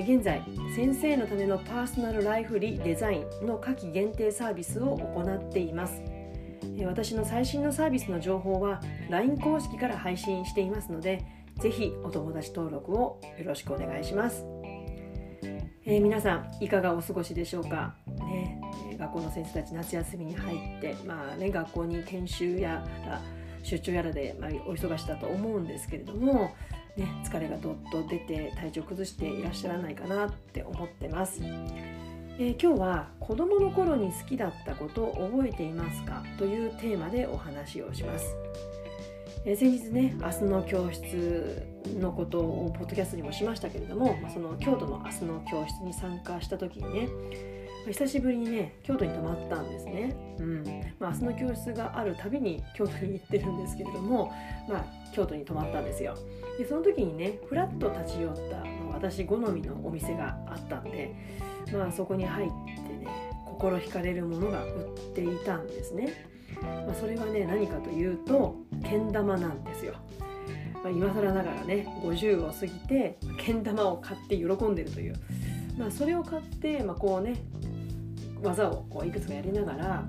現在先生のためのパーソナルライフリデザインの夏季限定サービスを行っています。私の最新のサービスの情報は LINE 公式から配信していますのでぜひお友達登録をよろしくお願いします、えー、皆さんいかがお過ごしでしょうか、ね、学校の先生たち夏休みに入ってまあね学校に研修や出張やらで、まあ、お忙しだと思うんですけれどもね、疲れがどっと出て体調崩していらっしゃらないかなって思ってます。えー、今日は子供の頃に好きだったことを覚えていますかというテーマでお話をします。えー、先日ね明日の教室のことをポッドキャストにもしましたけれども、その京都の明日の教室に参加した時にね久しぶりにね京都に泊まったんですね、うんまあ、明日の教室があるたびに京都に行ってるんですけれども、まあ、京都に泊まったんですよでその時にねふらっと立ち寄った、私好みのお店があったんで、まあ、そこに入ってね心惹かれるものが売っていたんですね、まあ、それはね何かというとけん玉なんですよ。まあ、今更ながらね50を過ぎてけん玉を買って喜んでるという、まあ、それを買って、まあ、こうね技をこういくつかやりながら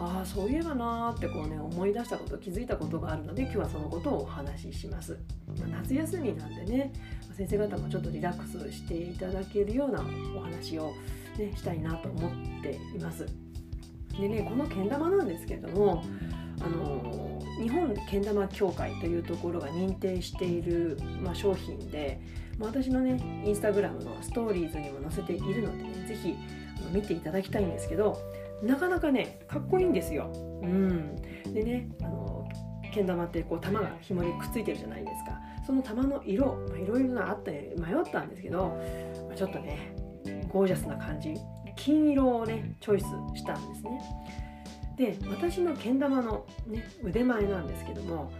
ああそういえばなーってこうね思い出したこと気づいたことがあるので今日はそのことをお話しします、ま、夏休みなんでね先生方もちょっとリラックスしていただけるようなお話を、ね、したいなと思っています。でねこのけん玉なんですけどもあの日本けん玉協会というところが認定している、まあ、商品で、まあ、私のねインスタグラムのストーリーズにも載せているのでね是非見ていただきたいんですけどなかなかねかっこいいんですよ。うん、でねあのけん玉ってこう玉が紐にくっついてるじゃないですかその玉の色いろいろなあって迷ったんですけどちょっとねゴージャスな感じ金色をねチョイスしたんですね。で私のけん玉の、ね、腕前なんですけども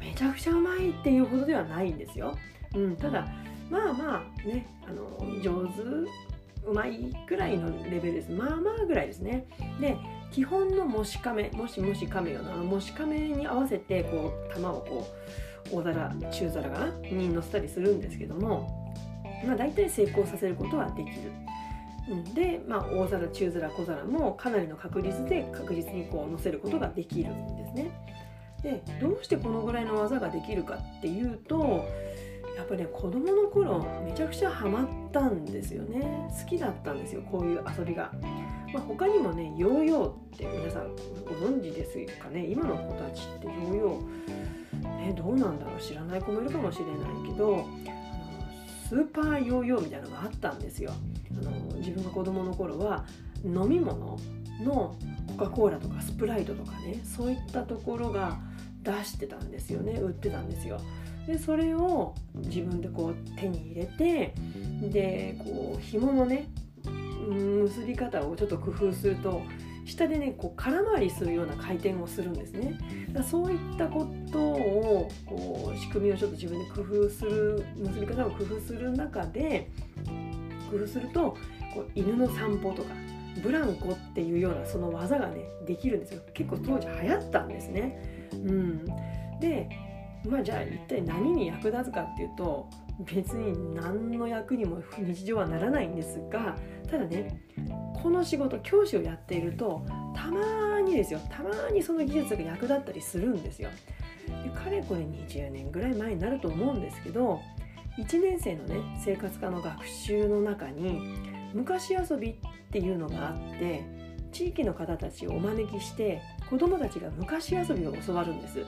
めちゃくちゃうまいっていうほどではないんですよ。うん、ただまあまあねあの上手うまいぐらいのレベルです。まあまあぐらいですね。で基本のもし亀もしもし亀よな。もし亀に合わせてこう玉をこう大皿中皿かな？に乗せたりするんですけどもまあ大体成功させることはできる。で、まあ、大皿中皿小皿もかなりの確率で確実にこう乗せることができるんですね。でどうしてこのぐらいの技ができるかっていうとやっぱね子供の頃めちゃくちゃハマったんですよね。好きだったんですよこういう遊びが、まあ、他にもねヨーヨーって皆さんご存知ですかね。今の子たちってヨーヨー、ね、どうなんだろう。知らない子もいるかもしれないけどスーパーヨーヨーみたいなのがあったんですよ。あの自分が子供の頃は飲み物のコカ・コーラとかスプライトとかねそういったところが出してたんですよね。売ってたんですよ。でそれを自分でこう手に入れてでこう紐のね結び方をちょっと工夫すると下でねこう空回りするような回転をするんですね。だそういったことをこう仕組みをちょっと自分で工夫する結び方を工夫する中で工夫するとこう犬の散歩とかブランコっていうようなその技がねできるんですよ。結構当時流行ったんですね。うん、でまあじゃあ一体何に役立つかっていうと別に何の役にも日常はならないんですがただねこの仕事教師をやっているとたまにですよたまにその技術が役立ったりするんですよ。でかれこれ20年ぐらい前になると思うんですけど1年生のね生活科の学習の中に昔遊びっていうのがあって地域の方たちをお招きして子どもたちが昔遊びを教わるんです。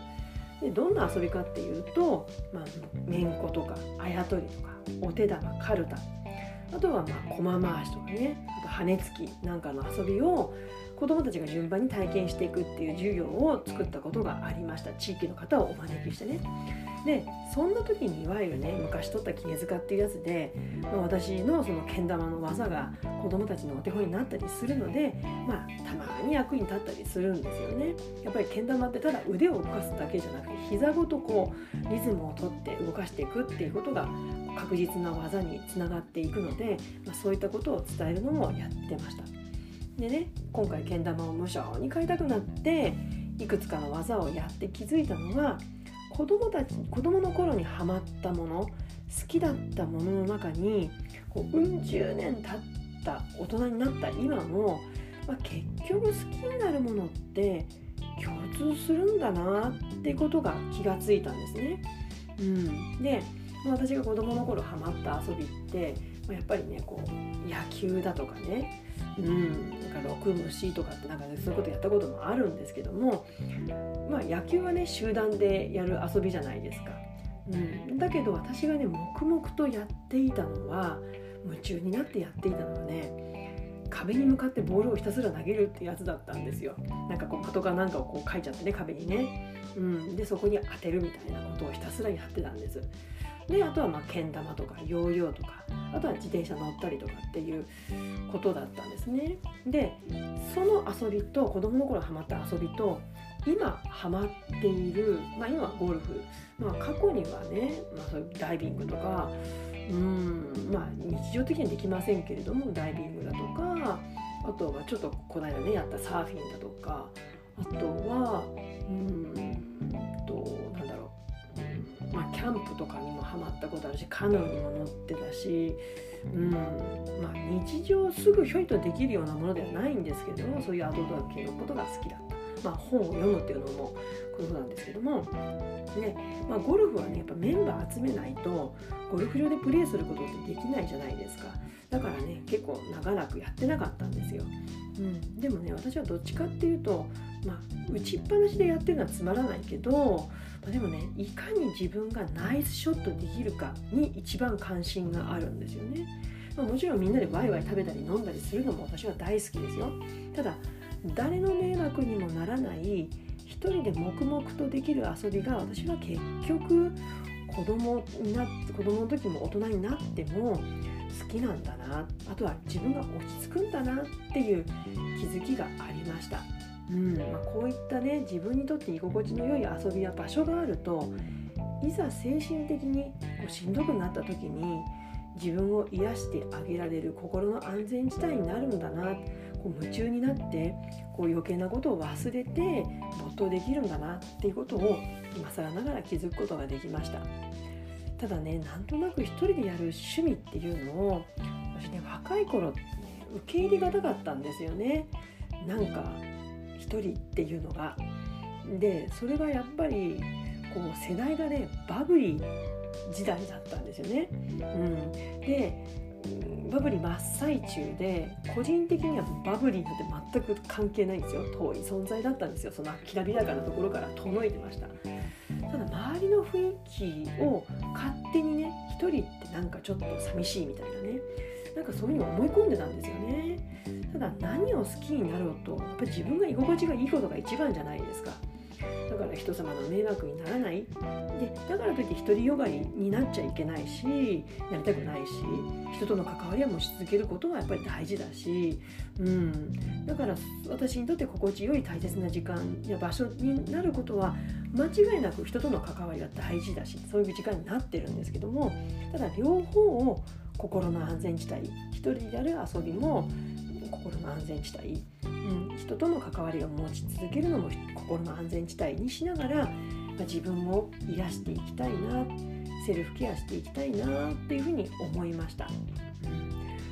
でどんな遊びかっていうと、ま、めんことかあやとりとかお手玉かるた。あとはまあ駒回しとかね。あと羽根つきなんかの遊びを子どもたちが順番に体験していくっていう授業を作ったことがありました。地域の方をお招きしてね。でそんな時にいわゆるね昔取った杵塚っていうやつで、まあ、私のそのけん玉の技が子どもたちのお手本になったりするのでまあたまに役に立ったりするんですよね。やっぱりけん玉ってただ腕を動かすだけじゃなくて膝ごとこうリズムをとって動かしていくっていうことが確実な技につながっていくので、まあ、そういったことを伝えるのもやってました。でね今回けん玉を無償に買いたくなっていくつかの技をやって気づいたのは子供たち子供の頃にハマったもの好きだったものの中にこううん十年経った大人になった今も、まあ、結局好きになるものって共通するんだなってことが気がついたんですね。うん、で私が子供の頃ハマった遊びってやっぱりねこう野球だとかねうん、なんか6虫とかってなんか、ね、そういうことやったこともあるんですけども、まあ、野球はね集団でやる遊びじゃないですか。うん、だけど私がね黙々とやっていたのは夢中になってやっていたのはね壁に向かってボールをひたすら投げるってやつだったんですよ。なんかこうパトカーなんかをこう書いちゃってね壁にね。うん、でそこに当てるみたいなことをひたすらやってたんです。であとはまあけん玉とかヨーヨーとかあとは自転車乗ったりとかっていうことだったんですね。でその遊びと子供の頃ハマった遊びと今ハマっている、まあ、今はゴルフ、まあ、過去にはね、まあ、そういうダイビングとかうんまあ日常的にはできませんけれどもダイビングだとかあとはちょっとこの間ねやったサーフィンだとかあとはうんと、まあ、キャンプとかにもハマったことあるしカヌーにも乗ってたし、うん。まあ、日常すぐひょいとできるようなものではないんですけどもそういうアウトドア系のことが好きだった、まあ、本を読むっていうのもこういうことなんですけども、ねまあ、ゴルフはねやっぱメンバー集めないとゴルフ場でプレーすることってできないじゃないですか。だからね結構長らくやってなかったんですよ、うん、でもね私はどっちかっていうとまあ打ちっぱなしでやってるのはつまらないけどまあ、でもねいかに自分がナイスショットできるかに一番関心があるんですよね、まあ、もちろんみんなでワイワイ食べたり飲んだりするのも私は大好きですよ。ただ誰の迷惑にもならない一人で黙々とできる遊びが私は結局子供になって子供の時も大人になっても好きなんだな。あとは自分が落ち着くんだなっていう気づきがありました。うん。まあ、こういったね自分にとって居心地の良い遊びや場所があるといざ精神的にこうしんどくなった時に自分を癒してあげられる心の安全地帯になるんだなこう夢中になってこう余計なことを忘れて没頭できるんだなっていうことを今更ながら気づくことができました。ただねなんとなく一人でやる趣味っていうのを私ね若い頃受け入れがたかったんですよね。なんか1人っていうのが。でそれはやっぱりこう世代がねバブリー時代だったんですよね。うん、でバブリー真っ最中で個人的にはバブリーなんて全く関係ないんですよ。遠い存在だったんですよ。そのきらびやかなところから遠のいてました。ただ周りの雰囲気を勝手にね一人ってなんかちょっと寂しいみたいなね。なんかそういうふうに思い込んでたんですよね。ただ何を好きになろうとやっぱり自分が居心地がいいことが一番じゃないですか。だから人様の迷惑にならない。でだからといって独りよがりになっちゃいけないしなりたくないし人との関わりはもし続けることはやっぱり大事だし、うん、だから私にとって心地よい大切な時間や場所になることは間違いなく人との関わりは大事だしそういう時間になってるんですけどもただ両方を心の安全地帯一人でやる遊びも心の安全地帯、うん、人との関わりを持ち続けるのも心の安全地帯にしながら、まあ、自分を癒していきたいなセルフケアしていきたいなっていうふうに思いました。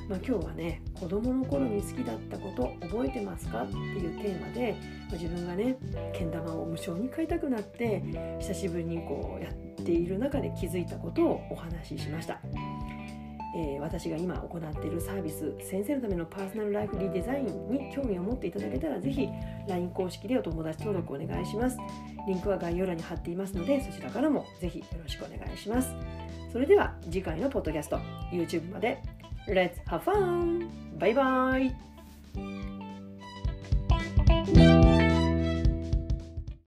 まあ、今日はね子どもの頃に好きだったこと覚えてますか？っていうテーマで、まあ、自分がねけん玉を無償に買いたくなって久しぶりにこうやっている中で気づいたことをお話ししました。えー、私が今行っているサービス先生のためのパーソナルライフリーデザインに興味を持っていただけたらぜひ LINE 公式でお友達登録お願いします。リンクは概要欄に貼っていますのでそちらからもぜひよろしくお願いします。それでは次回のポッドキャスト YouTube まで。Let's have fun! バイバイ!